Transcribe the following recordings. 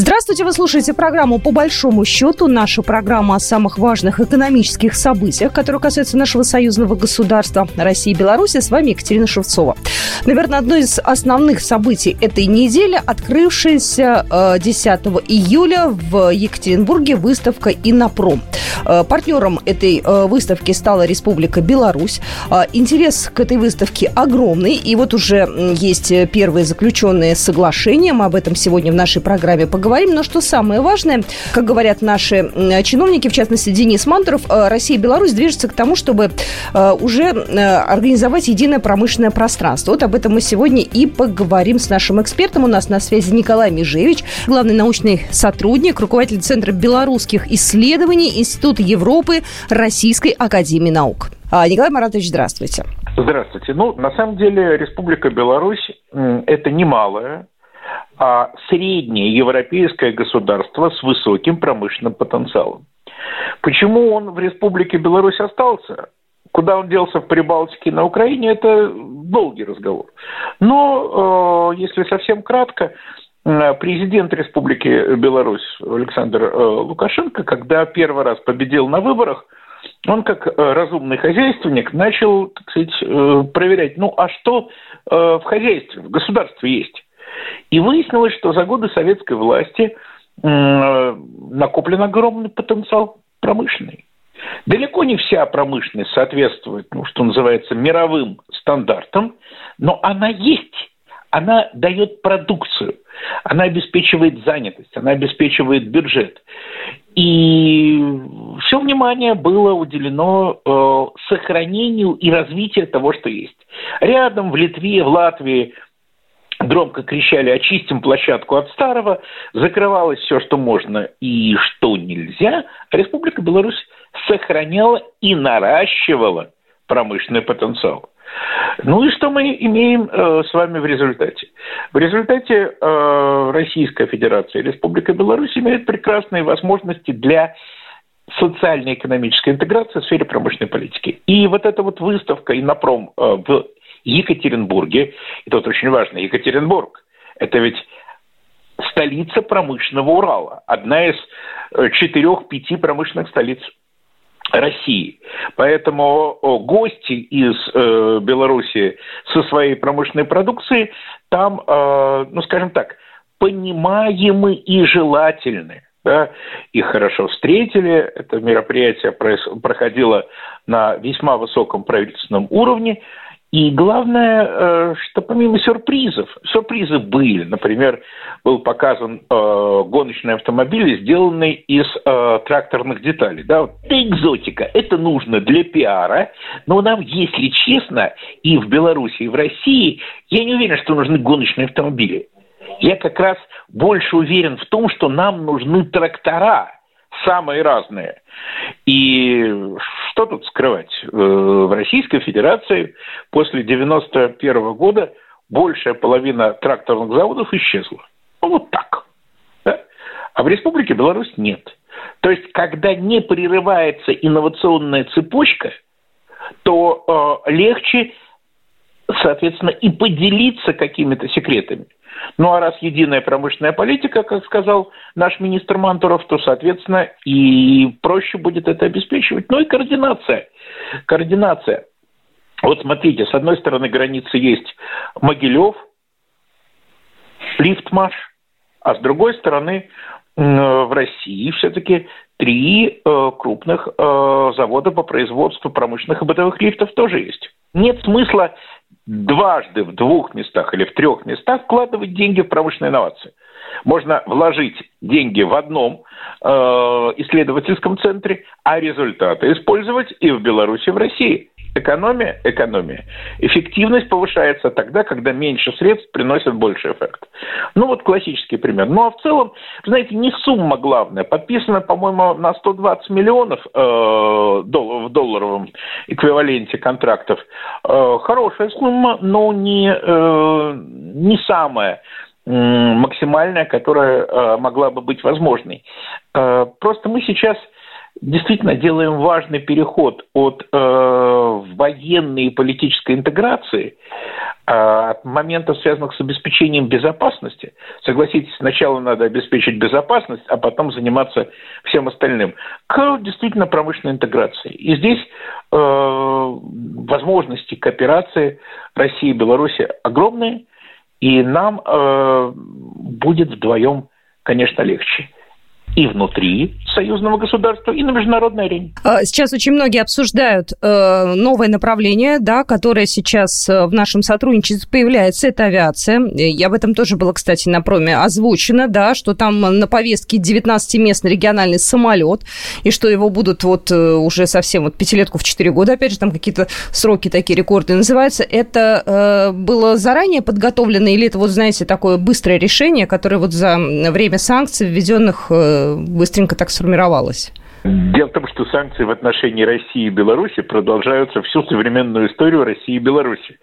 Здравствуйте, вы слушаете программу «По большому счету». Наша программа о самых важных экономических событиях, которые касаются нашего союзного государства России и Беларуси. С вами Екатерина Шевцова. Наверное, одно из основных событий этой недели, открывшаяся 10 э, июля в Екатеринбурге выставка «Инопром». Э, партнером этой э, выставки стала Республика Беларусь. Интерес к этой выставке огромный. И вот уже есть первые заключенные соглашения. Мы об этом сегодня в нашей программе поговорим поговорим. Но что самое важное, как говорят наши чиновники, в частности Денис Мантуров, э, Россия и Беларусь движутся к тому, чтобы э, уже э, организовать единое промышленное пространство. Вот об этом мы сегодня и поговорим с нашим экспертом. У нас на связи Николай Межевич, главный научный сотрудник, руководитель Центра белорусских исследований Института Европы Российской Академии Наук. А, Николай Маратович, здравствуйте. Здравствуйте. Ну, на самом деле, Республика Беларусь – это немалая а среднее европейское государство с высоким промышленным потенциалом. Почему он в Республике Беларусь остался? Куда он делся в Прибалтике на Украине, это долгий разговор. Но, э, если совсем кратко, э, президент Республики Беларусь Александр э, Лукашенко, когда первый раз победил на выборах, он как разумный хозяйственник начал, так сказать, проверять, ну а что в хозяйстве, в государстве есть. И выяснилось, что за годы советской власти накоплен огромный потенциал промышленный. Далеко не вся промышленность соответствует, ну, что называется, мировым стандартам, но она есть. Она дает продукцию, она обеспечивает занятость, она обеспечивает бюджет. И все внимание было уделено э, сохранению и развитию того, что есть. Рядом в Литве, в Латвии – громко кричали «очистим площадку от старого», закрывалось все, что можно и что нельзя, а Республика Беларусь сохраняла и наращивала промышленный потенциал. Ну и что мы имеем э, с вами в результате? В результате э, Российская Федерация и Республика Беларусь имеют прекрасные возможности для социально-экономической интеграции в сфере промышленной политики. И вот эта вот выставка «Инопром» э, в Екатеринбурге, и тут очень важно, Екатеринбург, это ведь столица промышленного Урала, одна из э, четырех-пяти промышленных столиц России. Поэтому гости из э, Беларуси со своей промышленной продукцией там, э, ну скажем так, понимаемы и желательны. Да, их хорошо встретили, это мероприятие проходило на весьма высоком правительственном уровне, и главное, э, что помимо сюрпризов, сюрпризы были. Например, был показан э, гоночный автомобиль, сделанный из э, тракторных деталей. Да, вот экзотика. Это нужно для пиара, но нам, если честно, и в Беларуси, и в России, я не уверен, что нужны гоночные автомобили. Я как раз больше уверен в том, что нам нужны трактора – самые разные. И что тут скрывать? Э, в Российской Федерации после 91 года большая половина тракторных заводов исчезла. Вот так. А в Республике Беларусь нет. То есть, когда не прерывается инновационная цепочка, то э, легче, соответственно, и поделиться какими-то секретами. Ну а раз единая промышленная политика, как сказал наш министр Мантуров, то, соответственно, и проще будет это обеспечивать. Ну и координация. Координация. Вот смотрите, с одной стороны границы есть Могилев, Лифтмаш, а с другой стороны в России все-таки три э, крупных э, завода по производству промышленных и бытовых лифтов тоже есть. Нет смысла дважды в двух местах или в трех местах вкладывать деньги в промышленные инновации. Можно вложить деньги в одном э, исследовательском центре, а результаты использовать и в Беларуси, и в России. Экономия – экономия. Эффективность повышается тогда, когда меньше средств приносит больше эффект. Ну вот классический пример. Ну а в целом, знаете, не сумма главная. Подписано, по-моему, на 120 миллионов э, дол- в долларовом эквиваленте контрактов. Э, хорошая сумма, но не, э, не самая максимальная, которая э, могла бы быть возможной. Э, просто мы сейчас действительно делаем важный переход от э, военной и политической интеграции А от моментов, связанных с обеспечением безопасности, согласитесь, сначала надо обеспечить безопасность, а потом заниматься всем остальным, к действительно промышленной интеграции. И здесь э, возможности кооперации России и Беларуси огромные, и нам э, будет вдвоем, конечно, легче и внутри союзного государства, и на международной арене. А, сейчас очень многие обсуждают э, новое направление, да, которое сейчас э, в нашем сотрудничестве появляется, это авиация. Я об этом тоже было, кстати, на проме озвучено, да, что там на повестке 19-местный региональный самолет, и что его будут вот э, уже совсем вот пятилетку в 4 года, опять же, там какие-то сроки такие, рекорды называются. Это было заранее подготовлено или это вот, знаете, такое быстрое решение, которое вот за время санкций, введенных быстренько так сформировалось? Дело в том, что санкции в отношении России и Беларуси продолжаются всю современную историю России и Беларуси.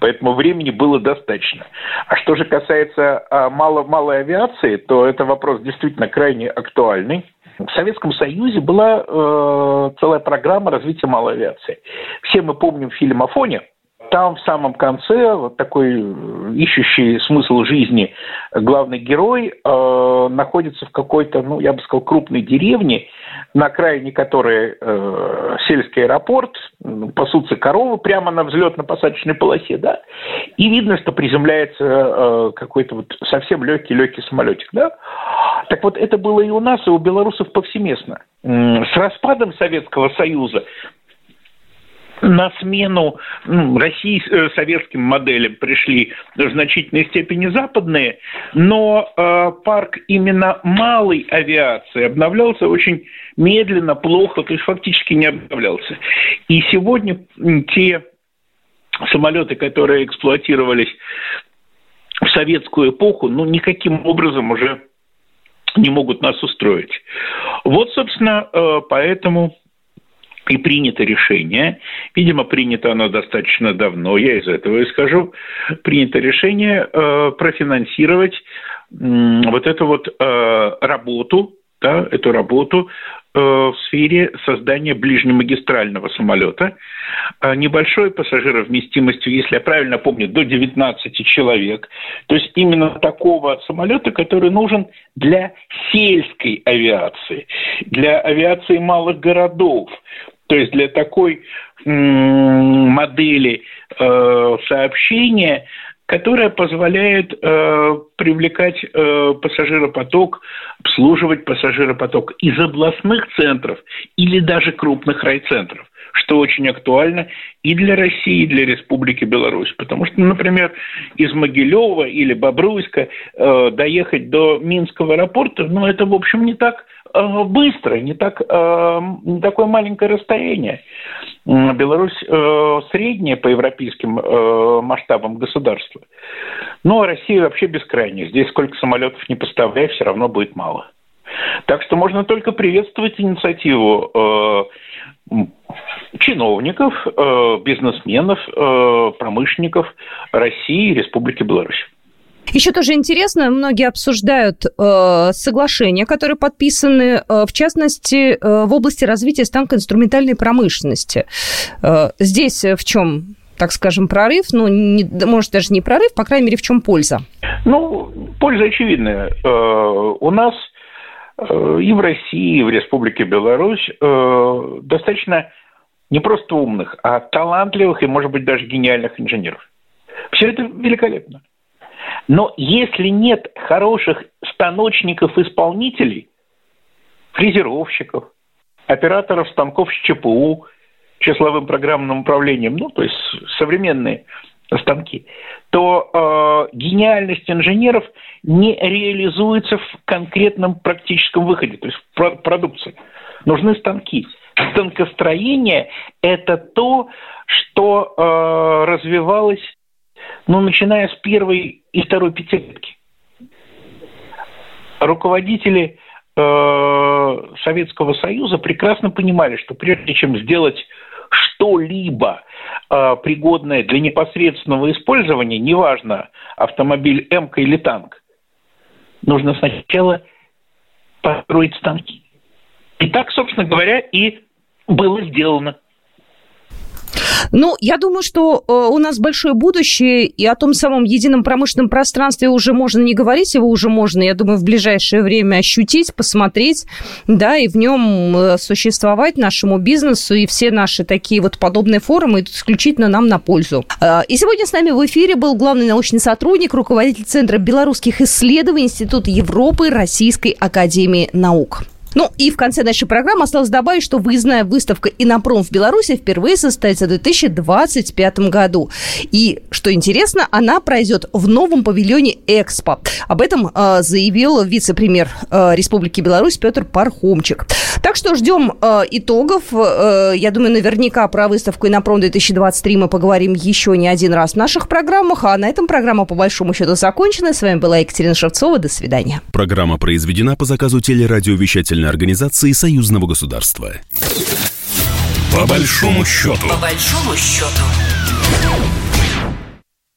Поэтому времени было достаточно. А что же касается а, мало, малой авиации, то это вопрос действительно крайне актуальный. В Советском Союзе была э, целая программа развития малой авиации. Все мы помним фильм «Афоня», там в самом конце вот такой э, ищущий смысл жизни главный герой э, находится в какой-то, ну, я бы сказал, крупной деревне, на окраине которой э, сельский аэропорт, пасутся коровы прямо на взлетно-посадочной полосе, да, и видно, что приземляется э, какой-то вот совсем легкий-легкий самолетик, да. Так вот, это было и у нас, и у белорусов повсеместно. С распадом Советского Союза на смену ну, России, э, советским моделям пришли в значительной степени западные, но э, парк именно малой авиации обновлялся очень медленно, плохо, то есть фактически не обновлялся. И сегодня те самолеты, которые эксплуатировались в советскую эпоху, ну, никаким образом уже не могут нас устроить. Вот, собственно, э, поэтому и принято решение, видимо, принято оно достаточно давно, я из этого и скажу, принято решение э, профинансировать вот эту вот э, работу, да, эту работу э, в сфере создания ближнемагистрального самолета. Небольшой пассажировместимостью, если я правильно помню, до 19 человек. То есть именно такого самолета, который нужен для сельской авиации, для авиации малых городов, то есть для такой модели э, сообщения, которая позволяет э, привлекать э, пассажиропоток, обслуживать пассажиропоток из областных центров или даже крупных райцентров что очень актуально и для России, и для Республики Беларусь. Потому что, например, из Могилева или Бобруйска э, доехать до Минского аэропорта, ну, это, в общем, не так Э, быстро, не, так, э, не такое маленькое расстояние. Беларусь э, средняя по европейским масштабам государства. Ну, а Россия вообще бескрайняя. Здесь сколько самолетов не поставляй, все равно будет мало. Так что можно только приветствовать инициативу чиновников, бизнесменов, промышленников России и Республики Беларусь. Еще тоже интересно, многие обсуждают э, соглашения, которые подписаны, э, в частности, э, в области развития станкоинструментальной промышленности. Э, здесь в чем так скажем, прорыв, ну, не, может, даже не прорыв, по крайней мере, в чем польза? Ну, польза очевидная. Э, у нас э, и в России, и в Республике Беларусь э, достаточно не просто умных, а талантливых и, может быть, даже гениальных инженеров. Все это великолепно. Но если нет хороших станочников-исполнителей, фрезеровщиков, операторов станков с ЧПУ, числовым программным управлением, ну, то есть современные станки, то э, гениальность инженеров не реализуется в конкретном практическом выходе, то есть в продукции. Нужны станки. Станкостроение – это то, что э, развивалось ну, начиная с первой и второй пятилетки. Руководители э, Советского Союза прекрасно понимали, что прежде чем сделать что-либо э, пригодное для непосредственного использования, неважно, автомобиль М или танк, нужно сначала построить станки. И так, собственно говоря, и было сделано. Ну, я думаю, что э, у нас большое будущее, и о том самом едином промышленном пространстве уже можно не говорить, его уже можно, я думаю, в ближайшее время ощутить, посмотреть, да, и в нем э, существовать нашему бизнесу, и все наши такие вот подобные форумы исключительно нам на пользу. Э, и сегодня с нами в эфире был главный научный сотрудник, руководитель Центра белорусских исследований Института Европы Российской Академии Наук. Ну и в конце нашей программы осталось добавить, что выездная выставка «Инопром» в Беларуси впервые состоится в 2025 году. И, что интересно, она пройдет в новом павильоне «Экспо». Об этом э, заявил вице-премьер э, Республики Беларусь Петр Пархомчик. Так что ждем э, итогов. Э, я думаю, наверняка про выставку «Инопром 2023» мы поговорим еще не один раз в наших программах. А на этом программа, по большому счету, закончена. С вами была Екатерина Шевцова. До свидания. Программа произведена по заказу телерадиовещательной организации Союзного государства. По большому счету. По большому счету.